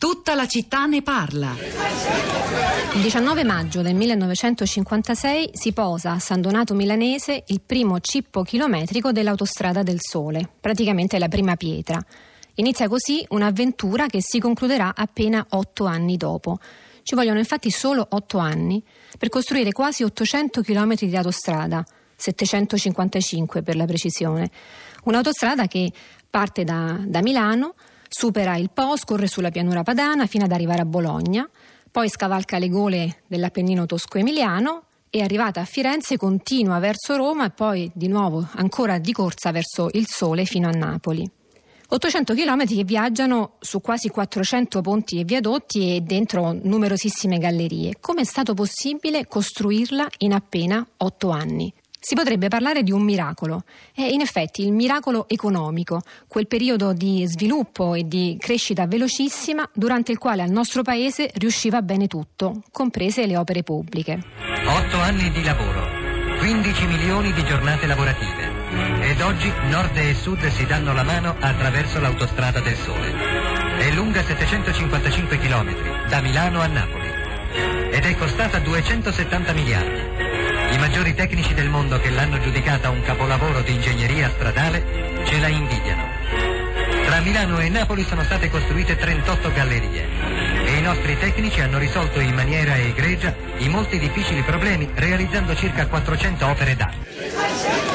Tutta la città ne parla. Il 19 maggio del 1956 si posa a San Donato Milanese il primo cippo chilometrico dell'autostrada del Sole, praticamente la prima pietra. Inizia così un'avventura che si concluderà appena otto anni dopo. Ci vogliono infatti solo otto anni per costruire quasi 800 km di autostrada, 755 per la precisione. Un'autostrada che parte da, da Milano, supera il Po, scorre sulla pianura padana fino ad arrivare a Bologna, poi scavalca le gole dell'Appennino tosco-emiliano e arrivata a Firenze continua verso Roma e poi di nuovo ancora di corsa verso il sole fino a Napoli. 800 km che viaggiano su quasi 400 ponti e viadotti e dentro numerosissime gallerie. Come è stato possibile costruirla in appena 8 anni? Si potrebbe parlare di un miracolo. È in effetti il miracolo economico, quel periodo di sviluppo e di crescita velocissima durante il quale al nostro paese riusciva bene tutto, comprese le opere pubbliche. Otto anni di lavoro, 15 milioni di giornate lavorative. Ed oggi nord e sud si danno la mano attraverso l'autostrada del sole. È lunga 755 km, da Milano a Napoli. Ed è costata 270 miliardi. I maggiori tecnici del mondo che l'hanno giudicata un capolavoro di ingegneria stradale ce la invidiano. Tra Milano e Napoli sono state costruite 38 gallerie e i nostri tecnici hanno risolto in maniera egregia i molti difficili problemi realizzando circa 400 opere d'arte.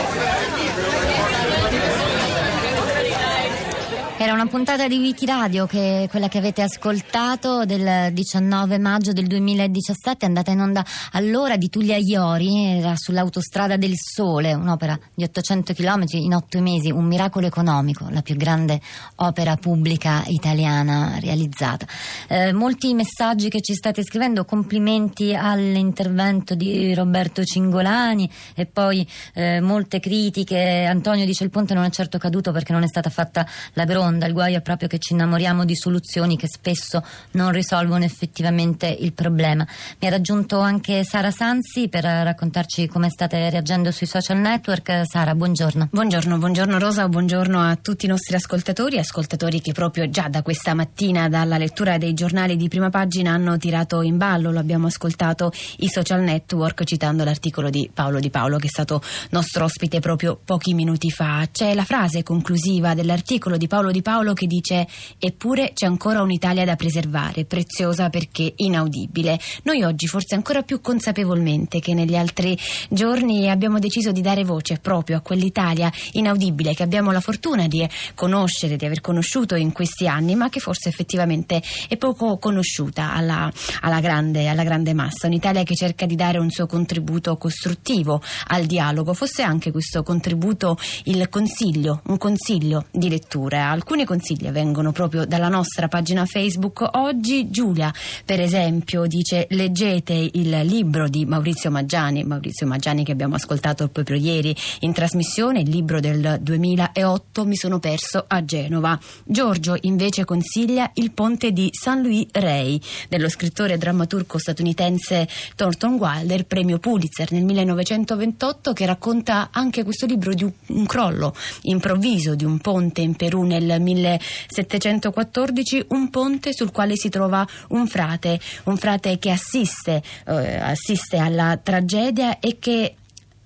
Era una puntata di Wikiradio che quella che avete ascoltato del 19 maggio del 2017, andata in onda all'ora di Tullia Iori, era sull'autostrada del Sole, un'opera di 800 km in otto mesi, un miracolo economico, la più grande opera pubblica italiana realizzata. Eh, molti messaggi che ci state scrivendo, complimenti all'intervento di Roberto Cingolani e poi eh, molte critiche. Antonio dice il ponte non è certo caduto perché non è stata fatta la gronda seconda, il guaio è proprio che ci innamoriamo di soluzioni che spesso non risolvono effettivamente il problema. Mi ha raggiunto anche Sara Sansi per raccontarci come state reagendo sui social network. Sara, buongiorno. Buongiorno, buongiorno Rosa, buongiorno a tutti i nostri ascoltatori, ascoltatori che proprio già da questa mattina dalla lettura dei giornali di prima pagina hanno tirato in ballo, lo abbiamo ascoltato, i social network citando l'articolo di Paolo Di Paolo che è stato nostro ospite proprio pochi minuti fa. C'è la frase conclusiva dell'articolo di Paolo Di Paolo che dice eppure c'è ancora un'Italia da preservare, preziosa perché inaudibile. Noi oggi forse ancora più consapevolmente che negli altri giorni abbiamo deciso di dare voce proprio a quell'Italia inaudibile che abbiamo la fortuna di conoscere, di aver conosciuto in questi anni, ma che forse effettivamente è poco conosciuta alla, alla, grande, alla grande massa. Un'Italia che cerca di dare un suo contributo costruttivo al dialogo, fosse anche questo contributo il consiglio, un consiglio di lettura alcuni consigli vengono proprio dalla nostra pagina Facebook. Oggi Giulia, per esempio, dice leggete il libro di Maurizio Maggiani, Maurizio Maggiani che abbiamo ascoltato proprio ieri in trasmissione, il libro del 2008 Mi sono perso a Genova. Giorgio invece consiglia Il ponte di San Louis Rey dello scrittore drammaturgo statunitense Thornton Wilder, premio Pulitzer nel 1928 che racconta anche questo libro di un crollo improvviso di un ponte in Perù nel 1714 un ponte sul quale si trova un frate, un frate che assiste, eh, assiste alla tragedia e che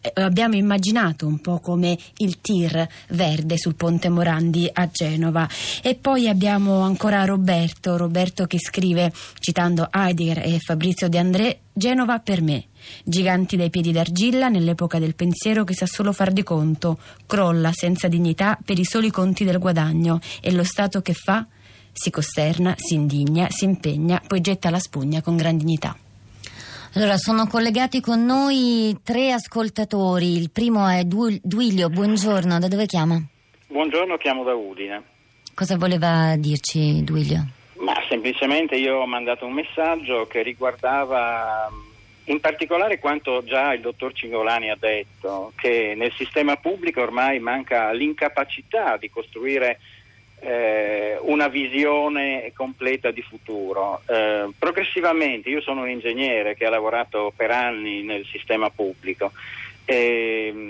eh, abbiamo immaginato un po' come il tir verde sul ponte Morandi a Genova. E poi abbiamo ancora Roberto Roberto che scrive citando Heidegger e Fabrizio De André Genova per me giganti dai piedi d'argilla nell'epoca del pensiero che sa solo far di conto crolla senza dignità per i soli conti del guadagno e lo Stato che fa si costerna, si indigna, si impegna poi getta la spugna con gran dignità allora, sono collegati con noi tre ascoltatori. Il primo è du- Duilio, buongiorno, da dove chiama? Buongiorno, chiamo da Udine. Cosa voleva dirci Duilio? Ma semplicemente io ho mandato un messaggio che riguardava in particolare quanto già il dottor Cingolani ha detto, che nel sistema pubblico ormai manca l'incapacità di costruire eh, una visione completa di futuro. Eh, progressivamente, io sono un ingegnere che ha lavorato per anni nel sistema pubblico. Eh,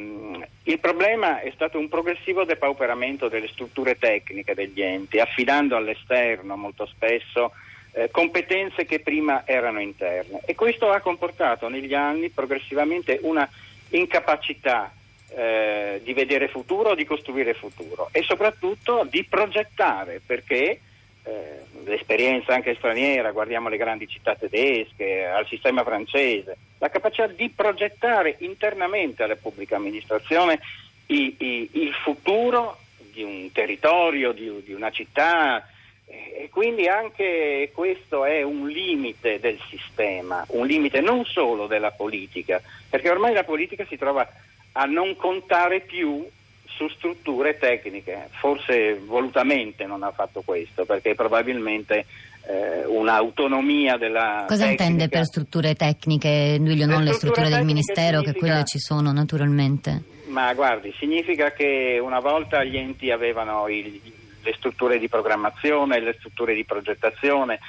il problema è stato un progressivo depauperamento delle strutture tecniche degli enti, affidando all'esterno molto spesso eh, competenze che prima erano interne. E questo ha comportato negli anni progressivamente una incapacità eh, di vedere futuro, di costruire futuro e soprattutto di progettare perché eh, l'esperienza anche straniera, guardiamo le grandi città tedesche, al sistema francese, la capacità di progettare internamente alla pubblica amministrazione i, i, il futuro di un territorio, di, di una città e quindi anche questo è un limite del sistema, un limite non solo della politica, perché ormai la politica si trova a non contare più su strutture tecniche, forse volutamente non ha fatto questo, perché probabilmente eh, un'autonomia della... Cosa tecnica... intende per strutture tecniche, Duilio, non le strutture del Ministero, significa... che quelle ci sono naturalmente? Ma guardi, significa che una volta gli enti avevano il, le strutture di programmazione, le strutture di progettazione,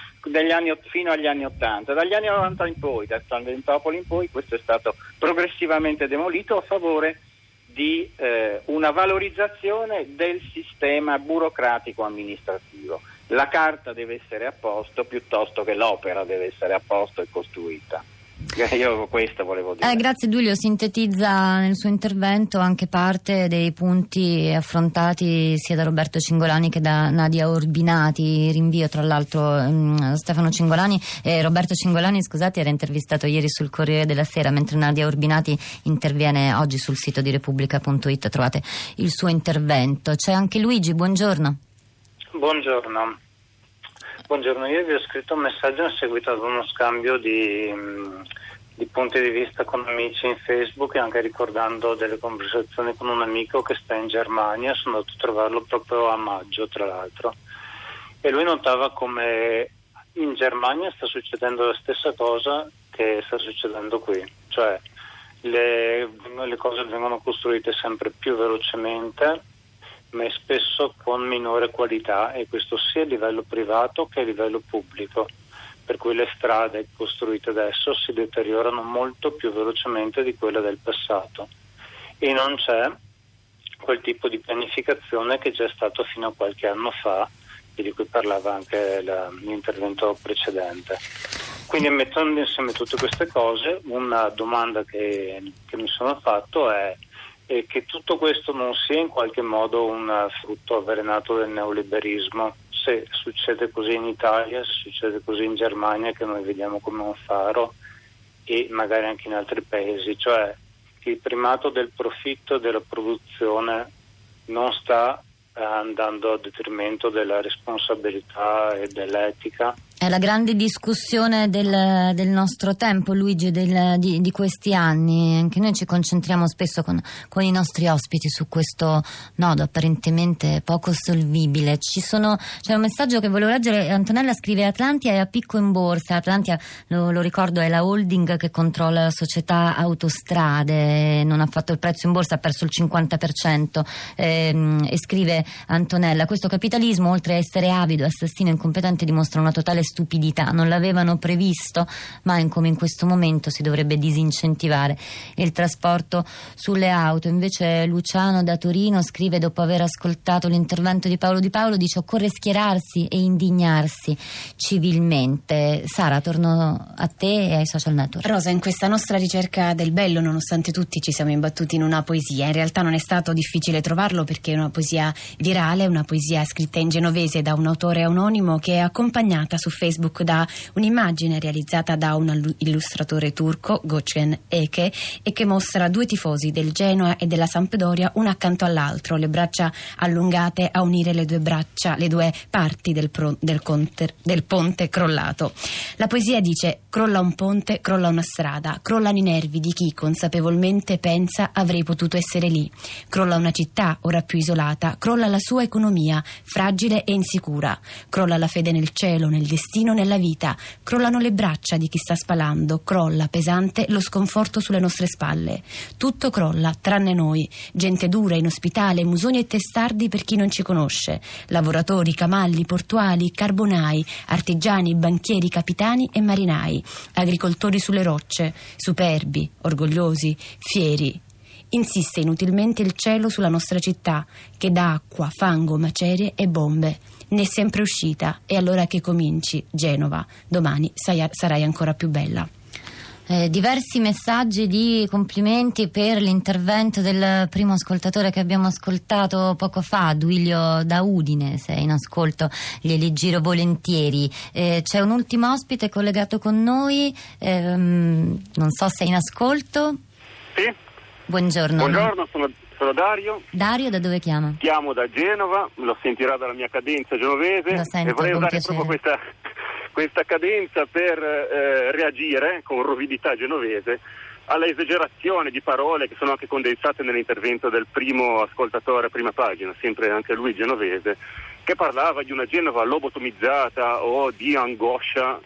anni, fino agli anni 80. Dagli anni 90 in poi, da Tangentopoli in poi, questo è stato progressivamente demolito a favore di eh, una valorizzazione del sistema burocratico amministrativo. La carta deve essere a posto piuttosto che l'opera deve essere a posto e costruita. Io questo volevo dire. Eh, grazie Giulio, sintetizza nel suo intervento anche parte dei punti affrontati sia da Roberto Cingolani che da Nadia Orbinati. Rinvio tra l'altro um, Stefano Cingolani e Roberto Cingolani, scusate, era intervistato ieri sul Corriere della Sera, mentre Nadia Orbinati interviene oggi sul sito di Repubblica.it. Trovate il suo intervento. C'è anche Luigi, buongiorno. Buongiorno. Buongiorno, io vi ho scritto un messaggio in seguito ad uno scambio di, mm, di, punti di vista con amici in Facebook e anche ricordando delle conversazioni con un amico che sta in Germania, sono andato a trovarlo proprio a maggio tra l'altro e lui notava come in Germania sta succedendo la stessa cosa che sta succedendo qui, cioè le, le cose vengono costruite sempre più velocemente ma spesso con minore qualità e questo sia a livello privato che a livello pubblico, per cui le strade costruite adesso si deteriorano molto più velocemente di quelle del passato e non c'è quel tipo di pianificazione che c'è stato fino a qualche anno fa e di cui parlava anche la, l'intervento precedente. Quindi mettendo insieme tutte queste cose, una domanda che, che mi sono fatto è e che tutto questo non sia in qualche modo un frutto avvelenato del neoliberismo. Se succede così in Italia, se succede così in Germania, che noi vediamo come un faro, e magari anche in altri paesi, cioè il primato del profitto e della produzione non sta andando a detrimento della responsabilità e dell'etica è la grande discussione del, del nostro tempo, Luigi, del, di, di, questi anni. Anche noi ci concentriamo spesso con, con, i nostri ospiti su questo nodo apparentemente poco solvibile. Sono, c'è un messaggio che volevo leggere. Antonella scrive: Atlantia è a picco in borsa. Atlantia, lo, lo ricordo, è la holding che controlla la società autostrade. Non ha fatto il prezzo in borsa, ha perso il 50%. Eh, e scrive Antonella: Questo capitalismo, oltre a essere avido, assassino e incompetente, dimostra una totale stupidità, non l'avevano previsto, mai come in questo momento si dovrebbe disincentivare il trasporto sulle auto. Invece Luciano da Torino scrive dopo aver ascoltato l'intervento di Paolo Di Paolo dice occorre schierarsi e indignarsi civilmente. Sara, torno a te e ai social network. Rosa, in questa nostra ricerca del bello, nonostante tutti ci siamo imbattuti in una poesia, in realtà non è stato difficile trovarlo perché è una poesia virale, una poesia scritta in genovese da un autore anonimo che è accompagnata su Facebook da un'immagine realizzata da un illustratore turco, Gökçen Eke, e che mostra due tifosi del Genoa e della Sampdoria uno accanto all'altro, le braccia allungate a unire le due braccia, le due parti del, pro, del, conte, del ponte crollato. La poesia dice: crolla un ponte, crolla una strada, crollano i nervi di chi consapevolmente pensa avrei potuto essere lì. Crolla una città ora più isolata, crolla la sua economia, fragile e insicura, crolla la fede nel cielo, nel destino destino nella vita, crollano le braccia di chi sta spalando, crolla pesante lo sconforto sulle nostre spalle. Tutto crolla, tranne noi, gente dura, inospitale, musoni e testardi per chi non ci conosce, lavoratori, camalli, portuali, carbonai, artigiani, banchieri, capitani e marinai, agricoltori sulle rocce, superbi, orgogliosi, fieri, Insiste inutilmente il cielo sulla nostra città, che dà acqua, fango, macerie e bombe. Ne è sempre uscita e allora che cominci, Genova, domani sarai ancora più bella. Eh, diversi messaggi di complimenti per l'intervento del primo ascoltatore che abbiamo ascoltato poco fa, Duilio da Udine, se è in ascolto glieli giro volentieri. Eh, c'è un ultimo ospite collegato con noi, ehm, non so se è in ascolto. Sì. Buongiorno. Buongiorno, sono, sono Dario. Dario, da dove chiama? Chiamo da Genova, lo sentirà dalla mia cadenza genovese lo sento, e vorrei usare piacere. proprio questa questa cadenza per eh, reagire con rovidità genovese alla esagerazione di parole che sono anche condensate nell'intervento del primo ascoltatore a prima pagina, sempre anche lui genovese, che parlava di una Genova lobotomizzata o di angoscia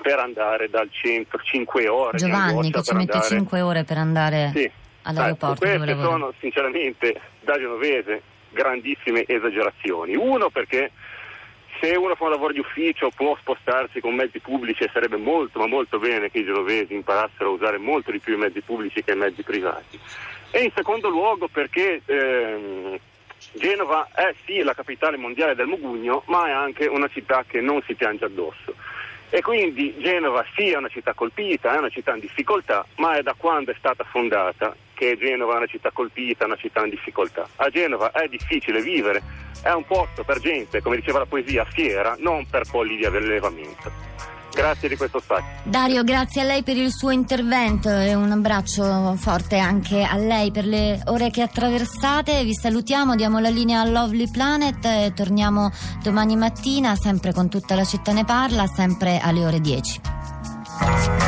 per andare dal centro, 5 ore. Giovanni che ci mette andare... 5 ore per andare sì. All'aeroporto. Ecco, queste sono sinceramente da genovese grandissime esagerazioni. Uno perché se uno fa un lavoro di ufficio può spostarsi con mezzi pubblici e sarebbe molto ma molto bene che i genovesi imparassero a usare molto di più i mezzi pubblici che i mezzi privati. E in secondo luogo perché ehm, Genova è sì la capitale mondiale del mugugno, ma è anche una città che non si piange addosso. E quindi Genova sì è una città colpita, è una città in difficoltà, ma è da quando è stata fondata che Genova è una città colpita, una città in difficoltà. A Genova è difficile vivere, è un posto per gente, come diceva la poesia, fiera, non per polli di allevamento. Grazie di questo spazio. Dario, grazie a lei per il suo intervento e un abbraccio forte anche a lei per le ore che attraversate. Vi salutiamo, diamo la linea a Lovely Planet e torniamo domani mattina, sempre con tutta la città ne parla, sempre alle ore 10.